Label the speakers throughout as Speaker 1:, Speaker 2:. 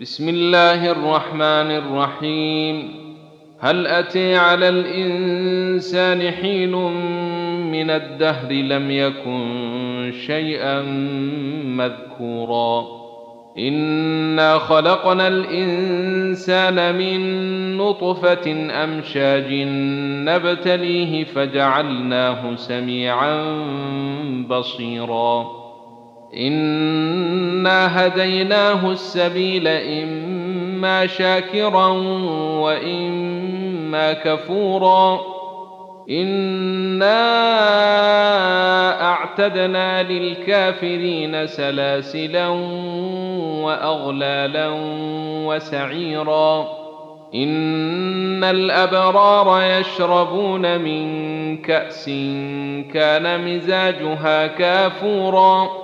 Speaker 1: بسم الله الرحمن الرحيم. هل أتي على الإنسان حين من الدهر لم يكن شيئا مذكورا؟ إنا خلقنا الإنسان من نطفة أمشاج نبتليه فجعلناه سميعا بصيرا. انا هديناه السبيل اما شاكرا واما كفورا انا اعتدنا للكافرين سلاسلا واغلالا وسعيرا ان الابرار يشربون من كاس كان مزاجها كافورا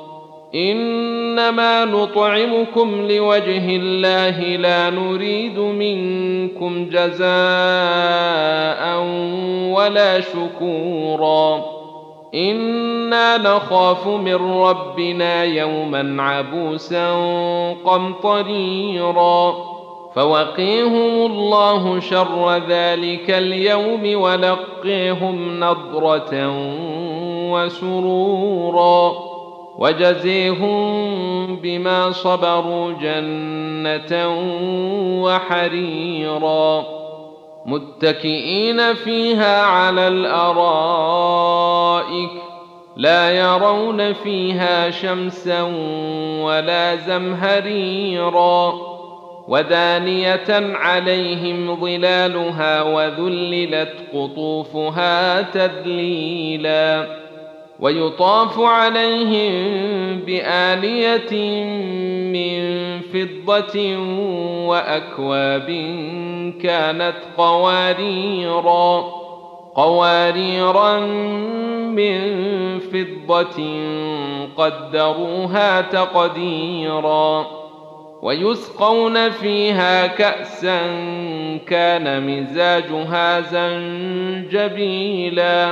Speaker 1: إنما نطعمكم لوجه الله لا نريد منكم جزاء ولا شكورا. إنا نخاف من ربنا يوما عبوسا قمطريرا. فوقيهم الله شر ذلك اليوم ولقيهم نضرة وسرورا. وجزيهم بما صبروا جنة وحريرا. متكئين فيها على الأرائك لا يرون فيها شمسا ولا زمهريرا. ودانية عليهم ظلالها وذللت قطوفها تذليلا. ويطاف عليهم بآنية من فضة وأكواب كانت قواريرا قواريرا من فضة قدروها تقديرا. ويسقون فيها كأسا كان مزاجها زنجبيلا.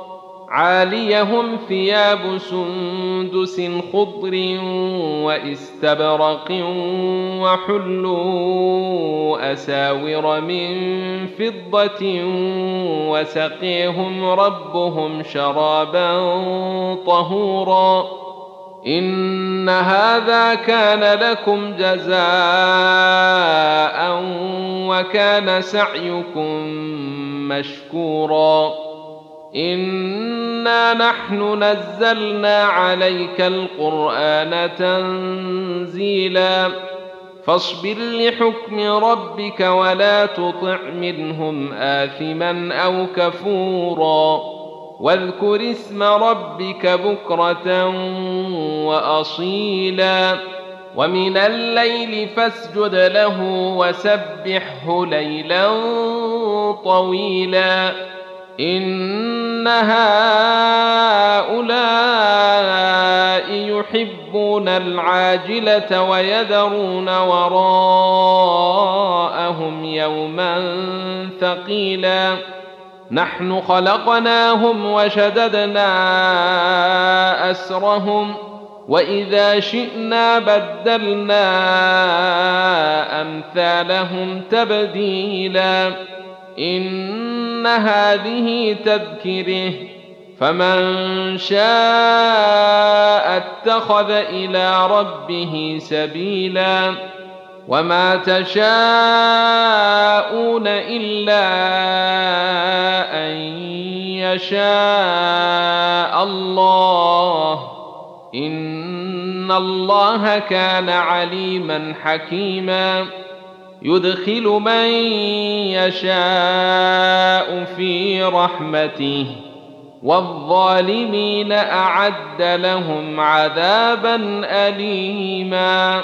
Speaker 1: عاليهم ثياب سندس خضر واستبرق وحلوا أساور من فضة وسقيهم ربهم شرابا طهورا. إن هذا كان لكم جزاء وكان سعيكم مشكورا. انا نحن نزلنا عليك القران تنزيلا فاصبر لحكم ربك ولا تطع منهم اثما أو كفورا واذكر اسم ربك بكره واصيلا ومن الليل فاسجد له وسبحه ليلا طويلا إن هؤلاء يحبون العاجلة ويذرون وراءهم يوما ثقيلا. نحن خلقناهم وشددنا أسرهم وإذا شئنا بدلنا أمثالهم تبديلا. إن هذه تذكرة فمن شاء اتخذ إلى ربه سبيلا وما تشاءون إلا أن يشاء الله. إن الله كان عليما حكيما. يدخل من يشاء في رحمته والظالمين اعد لهم عذابا اليما